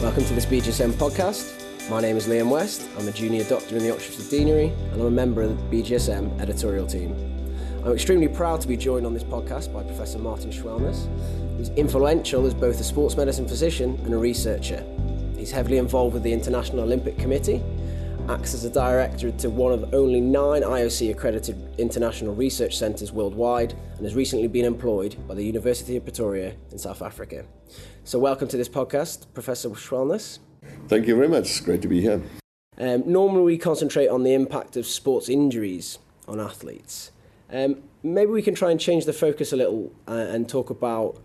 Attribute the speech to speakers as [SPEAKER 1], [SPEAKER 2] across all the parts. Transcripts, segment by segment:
[SPEAKER 1] Welcome to this BJSM podcast. My name is Liam West. I'm a junior doctor in the Oxfordshire Deanery and I'm a member of the BJSM editorial team. I'm extremely proud to be joined on this podcast by Professor Martin Schwellnus, who's influential as both a sports medicine physician and a researcher. He's heavily involved with the International Olympic Committee, acts as a director to one of only nine IOC accredited international research centres worldwide, and has recently been employed by the University of Pretoria in South Africa. So, welcome to this podcast, Professor Schwellnus.
[SPEAKER 2] Thank you very much. It's great to be here.
[SPEAKER 1] Um, normally, we concentrate on the impact of sports injuries on athletes. Um, maybe we can try and change the focus a little uh, and talk about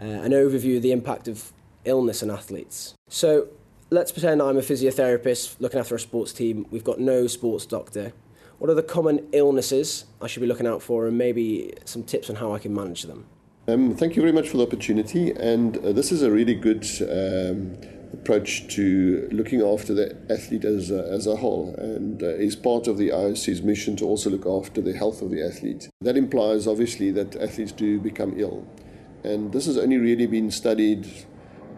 [SPEAKER 1] uh, an overview of the impact of illness on athletes. So, let's pretend I'm a physiotherapist looking after a sports team. We've got no sports doctor. What are the common illnesses I should be looking out for, and maybe some tips on how I can manage them?
[SPEAKER 2] Um, thank you very much for the opportunity, and uh, this is a really good um, approach to looking after the athlete as a, as a whole, and uh, is part of the IOC's mission to also look after the health of the athlete. That implies, obviously, that athletes do become ill, and this has only really been studied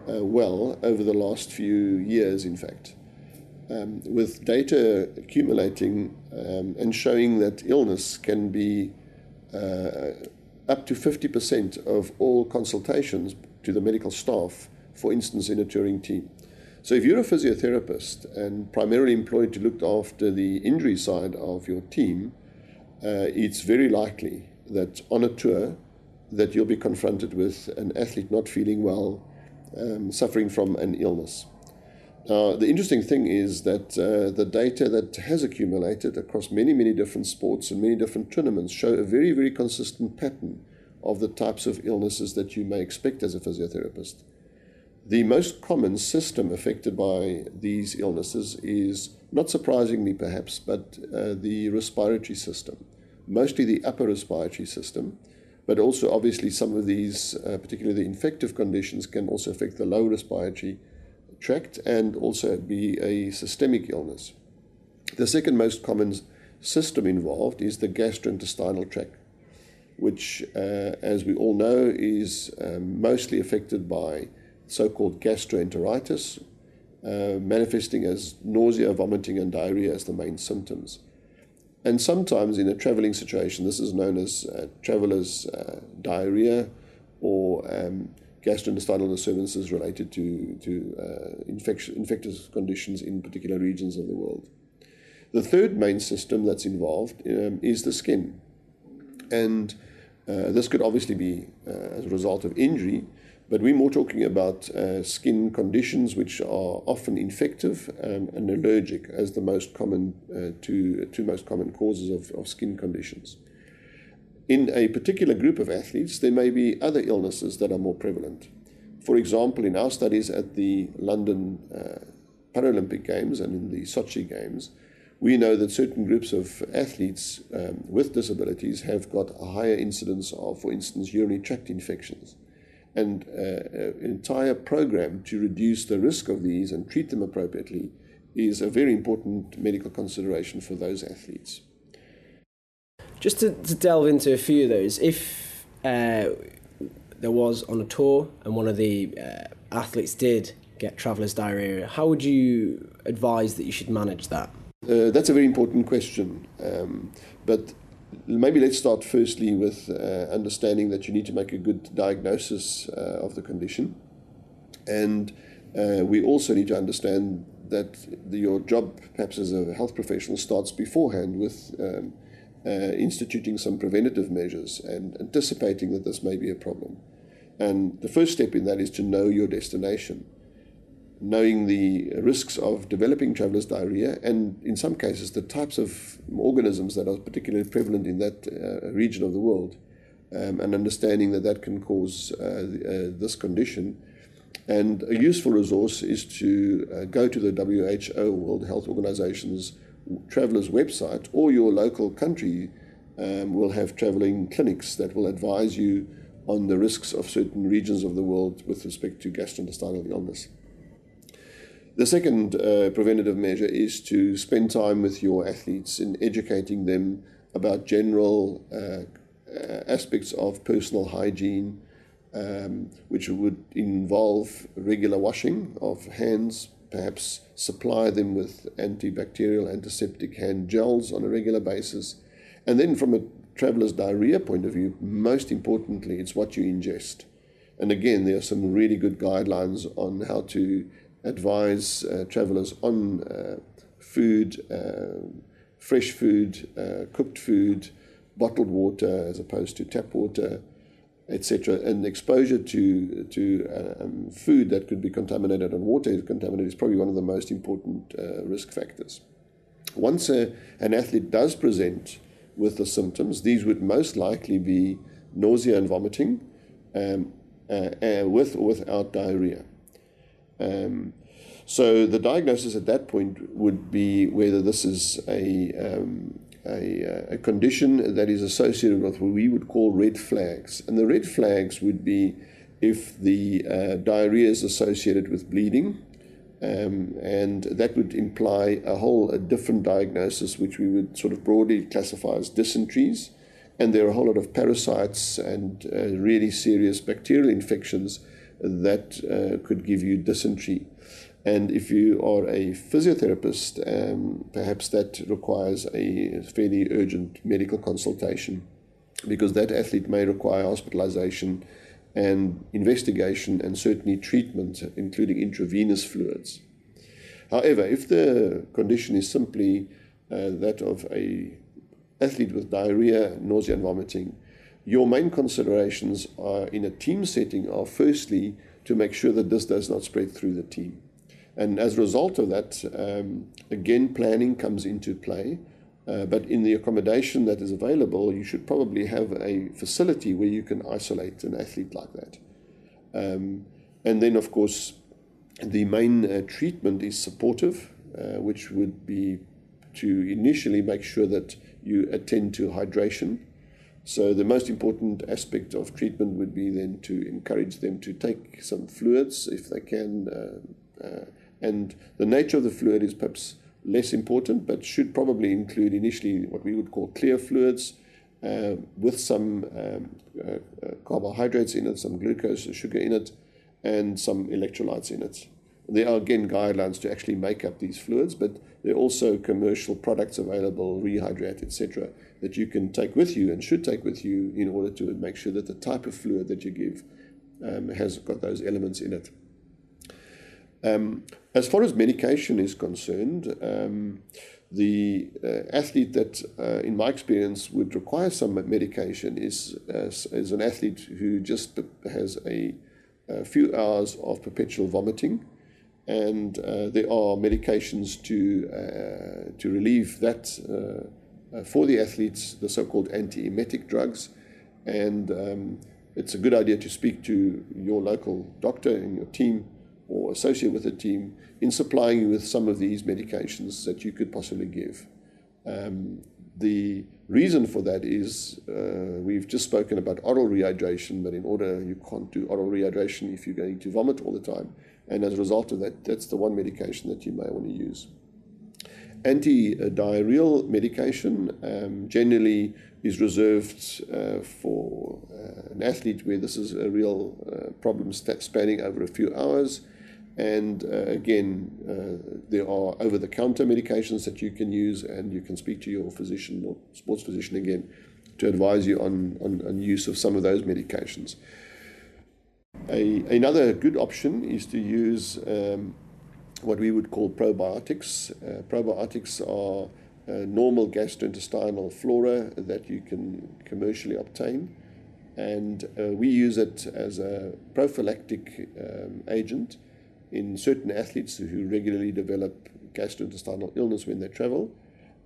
[SPEAKER 2] uh, well over the last few years, in fact. Um, with data accumulating um, and showing that illness can be uh, up to 50% of all consultations to the medical staff, for instance, in a touring team. So if you're a physiotherapist and primarily employed to look after the injury side of your team, uh, it's very likely that on a tour that you'll be confronted with an athlete not feeling well, um, suffering from an illness. Now, the interesting thing is that uh, the data that has accumulated across many, many different sports and many different tournaments show a very, very consistent pattern of the types of illnesses that you may expect as a physiotherapist. The most common system affected by these illnesses is, not surprisingly perhaps, but uh, the respiratory system, mostly the upper respiratory system, but also obviously some of these, uh, particularly the infective conditions, can also affect the lower respiratory tract and also be a systemic illness. The second most common system involved is the gastrointestinal tract, which, uh, as we all know, is um, mostly affected by so called gastroenteritis, uh, manifesting as nausea, vomiting, and diarrhea as the main symptoms. And sometimes in a traveling situation, this is known as uh, traveler's uh, diarrhea or um, gastrointestinal disturbances related to, to uh, infectious conditions in particular regions of the world. The third main system that's involved um, is the skin. And uh, this could obviously be uh, as a result of injury, but we're more talking about uh, skin conditions which are often infective um, and allergic as the most common uh, two, two most common causes of, of skin conditions in a particular group of athletes, there may be other illnesses that are more prevalent. For example, in our studies at the London uh, Paralympic Games and in the Sochi Games, we know that certain groups of athletes um, with disabilities have got a higher incidence of, for instance, urinary tract infections. And uh, an entire program to reduce the risk of these and treat them appropriately is a very important medical consideration for those athletes.
[SPEAKER 1] Just to, to delve into a few of those, if uh, there was on a tour and one of the uh, athletes did get traveller's diarrhea, how would you advise that you should manage that?
[SPEAKER 2] Uh, that's a very important question. Um, but maybe let's start firstly with uh, understanding that you need to make a good diagnosis uh, of the condition. And uh, we also need to understand that the, your job, perhaps as a health professional, starts beforehand with um, uh, instituting some preventative measures and anticipating that this may be a problem. And the first step in that is to know your destination, knowing the risks of developing traveler's diarrhea, and in some cases, the types of organisms that are particularly prevalent in that uh, region of the world, um, and understanding that that can cause uh, uh, this condition. And a useful resource is to uh, go to the WHO, World Health Organization's traveller's website or your local country um, will have travelling clinics that will advise you on the risks of certain regions of the world with respect to gastrointestinal illness. The second uh, preventative measure is to spend time with your athletes in educating them about general uh, uh aspects of personal hygiene, um, which would involve regular washing of hands, perhaps supply them with antibacterial, antiseptic hand gels on a regular basis. And then, from a traveler's diarrhea point of view, most importantly, it's what you ingest. And again, there are some really good guidelines on how to advise uh, travelers on uh, food, uh, fresh food, uh, cooked food, bottled water as opposed to tap water, etc. And exposure to to um, food that could be contaminated and water is contaminated is probably one of the most important uh, risk factors. Once a, an athlete does present with the symptoms, these would most likely be nausea and vomiting, um, uh, uh, with or without diarrhea. Um, so the diagnosis at that point would be whether this is a, um, a, uh, a, condition that is associated with what we would call red flags. And the red flags would be if the uh, diarrhea is associated with bleeding, um, and that would imply a whole a different diagnosis, which we would sort of broadly classify as dysenteries. And there are a whole lot of parasites and uh, really serious bacterial infections that uh, could give you dysentery. And if you are a physiotherapist, um, perhaps that requires a fairly urgent medical consultation because that athlete may require hospitalization and investigation and certainly treatment, including intravenous fluids. However, if the condition is simply uh, that of a athlete with diarrhea, nausea, and vomiting, your main considerations are in a team setting are firstly to make sure that this does not spread through the team. And as a result of that, um, again, planning comes into play. Uh, but in the accommodation that is available, you should probably have a facility where you can isolate an athlete like that. Um, and then, of course, the main uh, treatment is supportive, uh, which would be to initially make sure that you attend to hydration. So, the most important aspect of treatment would be then to encourage them to take some fluids if they can uh, uh, and the nature of the fluid is perhaps less important, but should probably include initially what we would call clear fluids uh, with some um, uh, uh, carbohydrates in it, some glucose sugar in it, and some electrolytes in it. There are again guidelines to actually make up these fluids, but there are also commercial products available, rehydrate, etc., that you can take with you and should take with you in order to make sure that the type of fluid that you give um, has got those elements in it. Um, as far as medication is concerned, um, the uh, athlete that, uh, in my experience, would require some medication is, uh, is an athlete who just has a, a few hours of perpetual vomiting. And uh, there are medications to, uh, to relieve that uh, for the athletes, the so called antiemetic drugs. And um, it's a good idea to speak to your local doctor and your team or associate with a team in supplying you with some of these medications that you could possibly give. Um, the reason for that is uh, we've just spoken about oral rehydration, but in order you can't do oral rehydration if you're going to vomit all the time. And as a result of that, that's the one medication that you may want to use. Anti-diarrheal medication um, generally is reserved uh, for uh, an athlete where this is a real uh, problem spanning over a few hours and uh, again, uh, there are over the counter medications that you can use, and you can speak to your physician or sports physician again to advise you on, on, on use of some of those medications. A, another good option is to use um, what we would call probiotics. Uh, probiotics are uh, normal gastrointestinal flora that you can commercially obtain, and uh, we use it as a prophylactic um, agent in certain athletes who regularly develop gastrointestinal illness when they travel.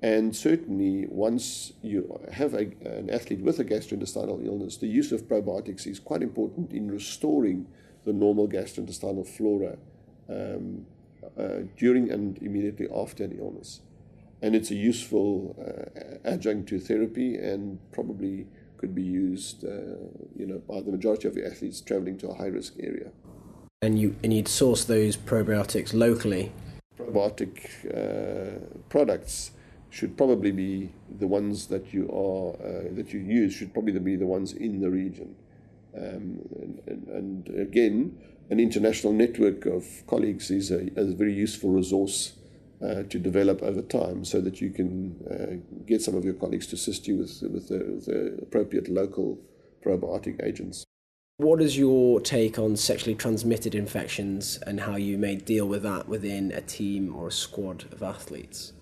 [SPEAKER 2] And certainly, once you have a, an athlete with a gastrointestinal illness, the use of probiotics is quite important in restoring the normal gastrointestinal flora um, uh, during and immediately after an illness. And it's a useful uh, adjunct to therapy and probably could be used uh, you know, by the majority of athletes traveling to a high risk area
[SPEAKER 1] and you and you'd source those probiotics locally.
[SPEAKER 2] Probiotic uh, products should probably be the ones that you are uh, that you use should probably be the ones in the region. Um, and, and, again, an international network of colleagues is a, a very useful resource uh, to develop over time so that you can uh, get some of your colleagues to assist you with, with, the, with the appropriate local probiotic agents.
[SPEAKER 1] What is your take on sexually transmitted infections and how you may deal with that within a team or a squad of athletes?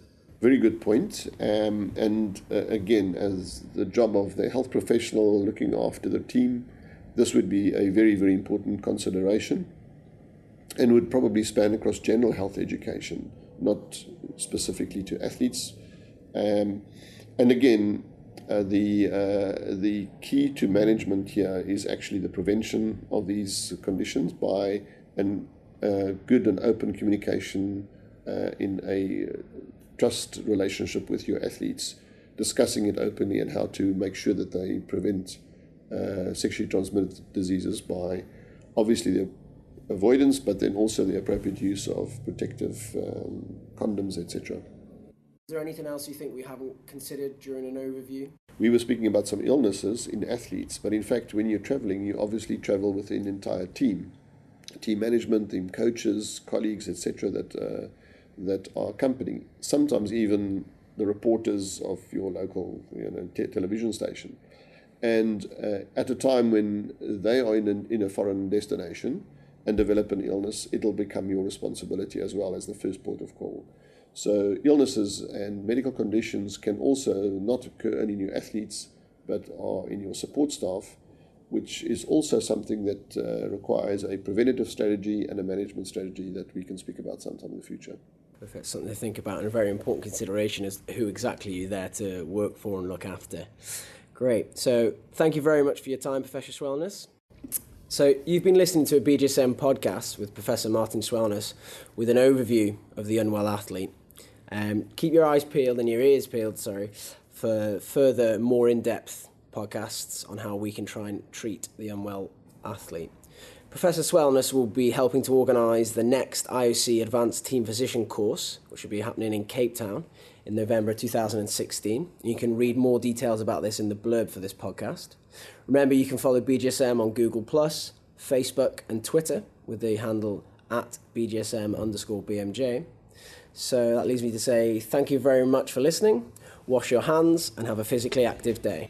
[SPEAKER 2] Very good point. Um, and uh, again, as the job of the health professional looking after the team, this would be a very, very important consideration and would probably span across general health education, not specifically to athletes. Um, and again, uh, the uh, the key to management here is actually the prevention of these conditions by an uh, good and open communication uh, in a trust relationship with your athletes, discussing it openly and how to make sure that they prevent uh, sexually transmitted diseases by obviously the avoidance, but then also the appropriate use of protective um, condoms, etc.
[SPEAKER 1] Is there anything else you think we haven't considered during an overview?
[SPEAKER 2] We were speaking about some illnesses in athletes, but in fact, when you're traveling, you obviously travel with an entire team, team management, team coaches, colleagues, etc. That uh, that are accompanying. Sometimes even the reporters of your local you know, te- television station. And uh, at a time when they are in, an, in a foreign destination and develop an illness, it'll become your responsibility as well as the first port of call. So illnesses and medical conditions can also not occur only in your athletes, but are in your support staff, which is also something that uh, requires a preventative strategy and a management strategy that we can speak about sometime in the future.
[SPEAKER 1] Perfect. Something to think about, and a very important consideration is who exactly you're there to work for and look after. Great. So, thank you very much for your time, Professor Schwellnus. So, you've been listening to a BJSM podcast with Professor Martin Schwellnus with an overview of the unwell athlete. Um, keep your eyes peeled and your ears peeled, sorry, for further, more in depth podcasts on how we can try and treat the unwell athlete. Professor Schwellnus will be helping to organise the next IOC Advanced Team Physician course, which will be happening in Cape Town in November 2016. You can read more details about this in the blurb for this podcast. Remember, you can follow BJSM on Google, Plus, Facebook, and Twitter with the handle at BJSM underscore BMJ. So that leaves me to say thank you very much for listening, wash your hands, and have a physically active day.